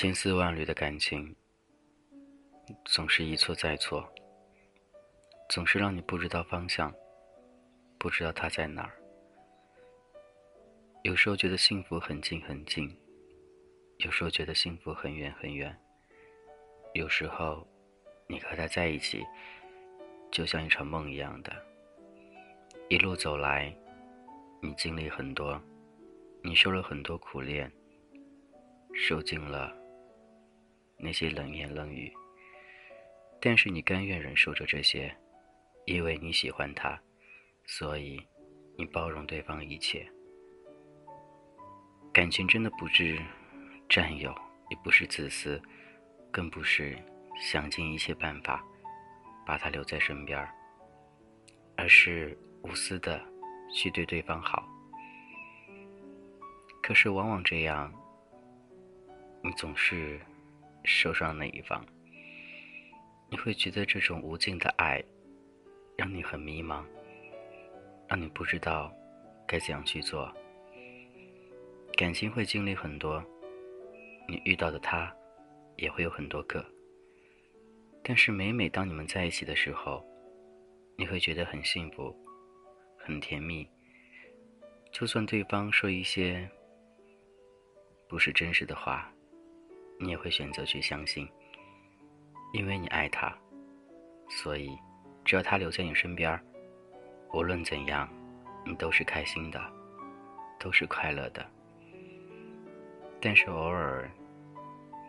千丝万缕的感情，总是一错再错，总是让你不知道方向，不知道他在哪儿。有时候觉得幸福很近很近，有时候觉得幸福很远很远。有时候，你和他在一起，就像一场梦一样的。一路走来，你经历很多，你受了很多苦练，受尽了那些冷言冷语。但是你甘愿忍受着这些，因为你喜欢他，所以你包容对方一切。感情真的不是占有，也不是自私，更不是想尽一切办法把他留在身边而是无私的去对对方好。可是往往这样，你总是受伤那一方，你会觉得这种无尽的爱让你很迷茫，让你不知道该怎样去做。感情会经历很多，你遇到的他，也会有很多个。但是每每当你们在一起的时候，你会觉得很幸福，很甜蜜。就算对方说一些不是真实的话，你也会选择去相信，因为你爱他，所以只要他留在你身边，无论怎样，你都是开心的，都是快乐的。但是偶尔，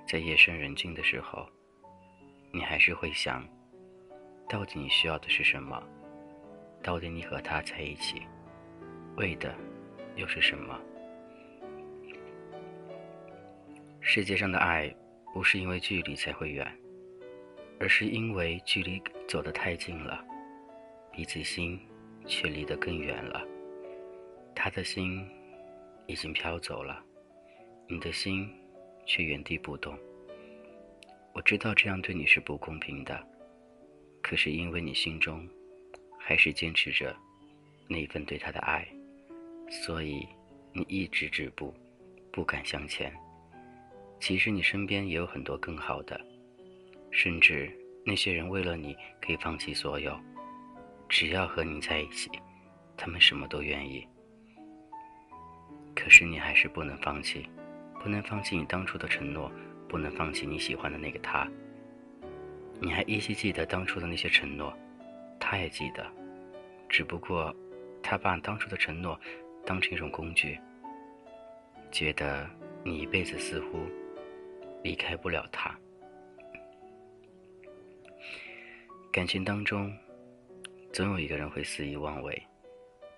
在夜深人静的时候，你还是会想，到底你需要的是什么？到底你和他在一起，为的又是什么？世界上的爱，不是因为距离才会远，而是因为距离走得太近了，彼此心却离得更远了。他的心已经飘走了。你的心却原地不动。我知道这样对你是不公平的，可是因为你心中还是坚持着那份对他的爱，所以你一直止步，不敢向前。其实你身边也有很多更好的，甚至那些人为了你可以放弃所有，只要和你在一起，他们什么都愿意。可是你还是不能放弃。不能放弃你当初的承诺，不能放弃你喜欢的那个他。你还依稀记得当初的那些承诺，他也记得，只不过他把当初的承诺当成一种工具，觉得你一辈子似乎离开不了他。感情当中，总有一个人会肆意妄为，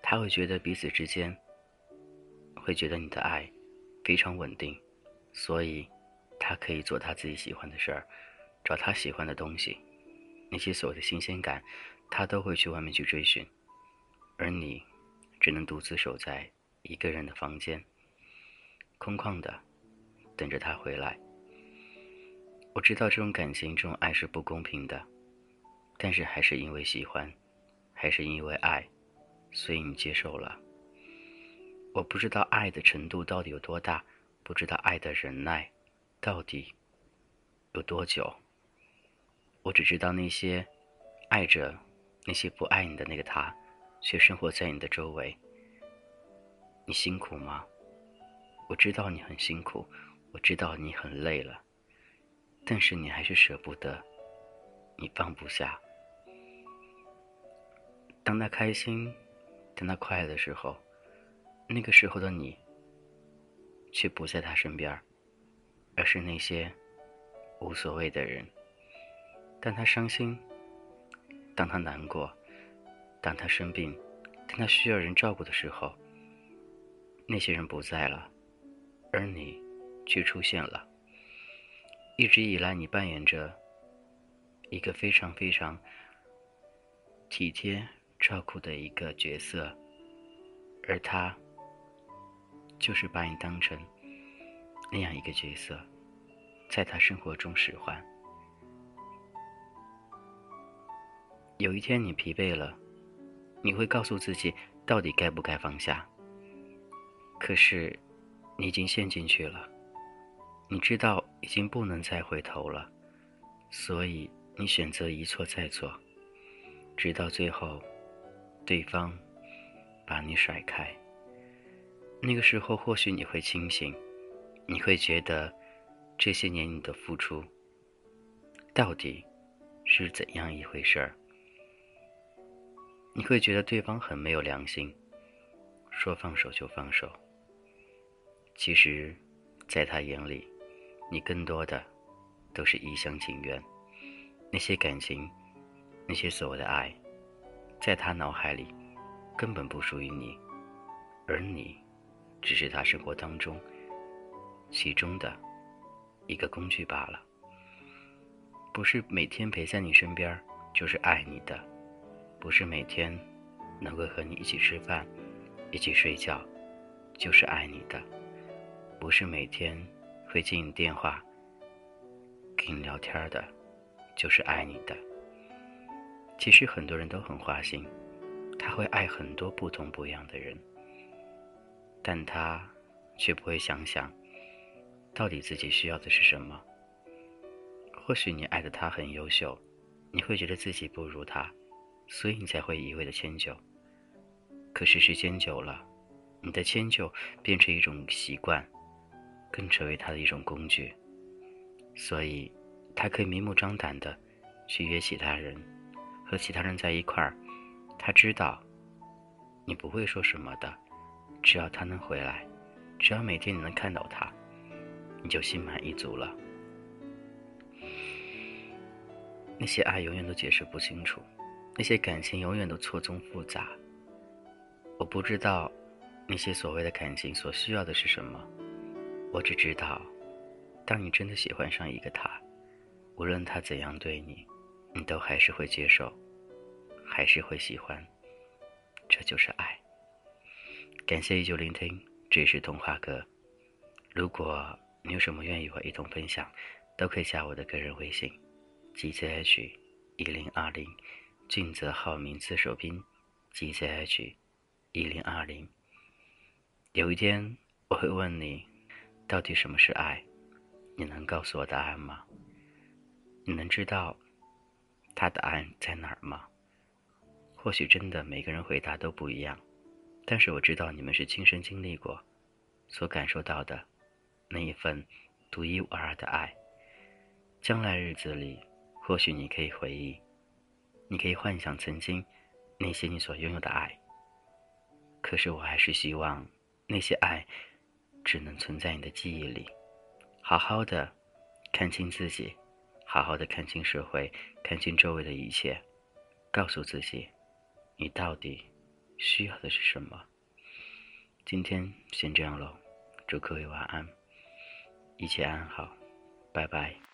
他会觉得彼此之间，会觉得你的爱。非常稳定，所以他可以做他自己喜欢的事儿，找他喜欢的东西，那些所谓的新鲜感，他都会去外面去追寻，而你只能独自守在一个人的房间，空旷的等着他回来。我知道这种感情、这种爱是不公平的，但是还是因为喜欢，还是因为爱，所以你接受了。我不知道爱的程度到底有多大，不知道爱的忍耐到底有多久。我只知道那些爱着那些不爱你的那个他，却生活在你的周围。你辛苦吗？我知道你很辛苦，我知道你很累了，但是你还是舍不得，你放不下。当他开心，当他快乐的时候。那个时候的你，却不在他身边，而是那些无所谓的人。当他伤心，当他难过，当他生病，当他需要人照顾的时候，那些人不在了，而你却出现了。一直以来，你扮演着一个非常非常体贴、照顾的一个角色，而他。就是把你当成那样一个角色，在他生活中使唤。有一天你疲惫了，你会告诉自己到底该不该放下。可是你已经陷进去了，你知道已经不能再回头了，所以你选择一错再错，直到最后，对方把你甩开。那个时候，或许你会清醒，你会觉得这些年你的付出到底是怎样一回事儿？你会觉得对方很没有良心，说放手就放手。其实，在他眼里，你更多的都是一厢情愿。那些感情，那些所谓的爱，在他脑海里根本不属于你，而你只是他生活当中其中的一个工具罢了。不是每天陪在你身边就是爱你的，不是每天能够和你一起吃饭、一起睡觉就是爱你的。不是每天会接你电话、跟你聊天的，就是爱你的。其实很多人都很花心，他会爱很多不同不一样的人，但他却不会想想，到底自己需要的是什么。或许你爱的他很优秀，你会觉得自己不如他，所以你才会一味的迁就。可是时间久了，你的迁就变成一种习惯。更成为他的一种工具，所以，他可以明目张胆的去约其他人，和其他人在一块儿。他知道，你不会说什么的，只要他能回来，只要每天你能看到他，你就心满意足了。那些爱永远都解释不清楚，那些感情永远都错综复杂。我不知道，那些所谓的感情所需要的是什么。我只知道，当你真的喜欢上一个他，无论他怎样对你，你都还是会接受，还是会喜欢。这就是爱。感谢依旧聆听，这是童话哥。如果你有什么愿意我一同分享，都可以加我的个人微信：gzh 一零二零，俊泽浩名字手拼：gzh 一零二零。有一天我会问你。到底什么是爱？你能告诉我答案吗？你能知道他的爱在哪儿吗？或许真的每个人回答都不一样，但是我知道你们是亲身经历过，所感受到的那一份独一无二的爱。将来日子里，或许你可以回忆，你可以幻想曾经那些你所拥有的爱。可是我还是希望那些爱。只能存在你的记忆里，好好的看清自己，好好的看清社会，看清周围的一切，告诉自己，你到底需要的是什么。今天先这样喽，祝各位晚安，一切安好，拜拜。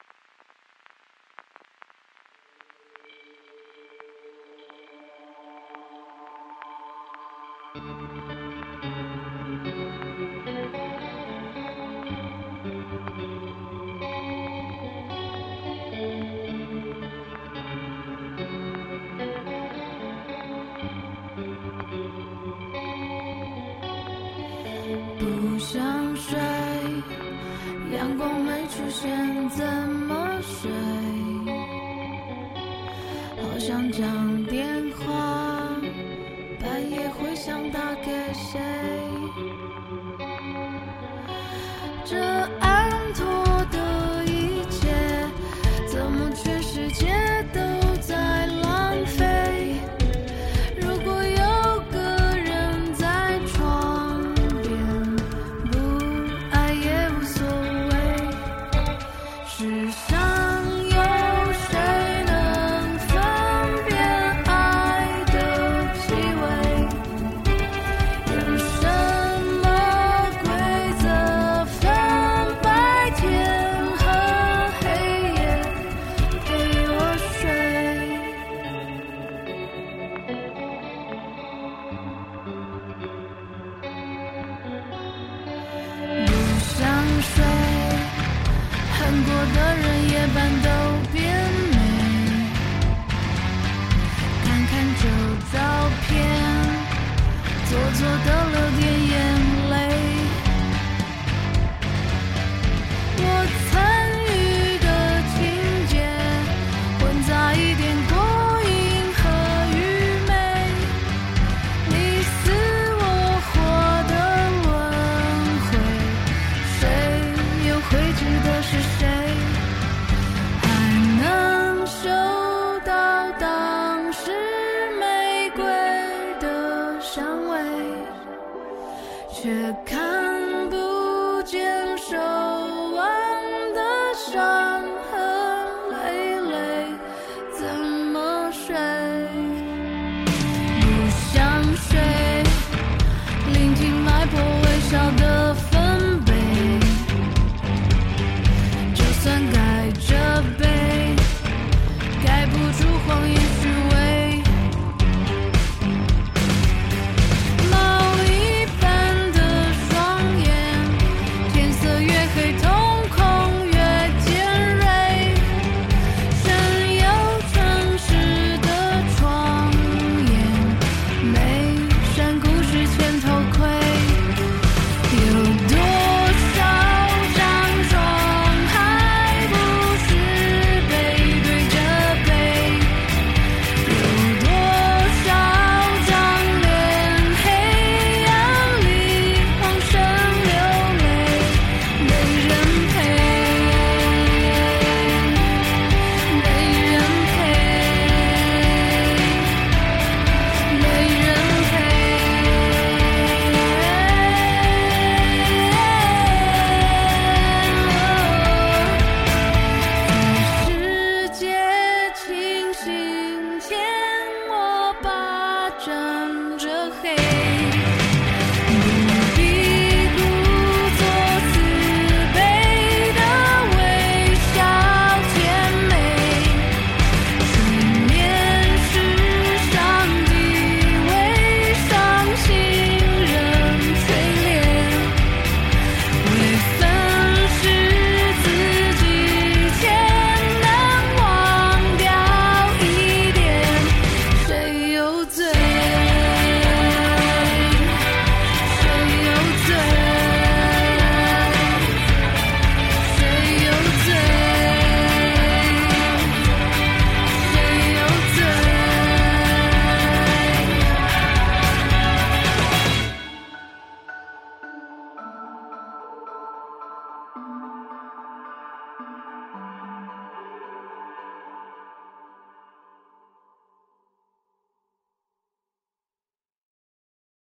光没出现，怎么睡？好想讲电话，半夜会想打给谁？做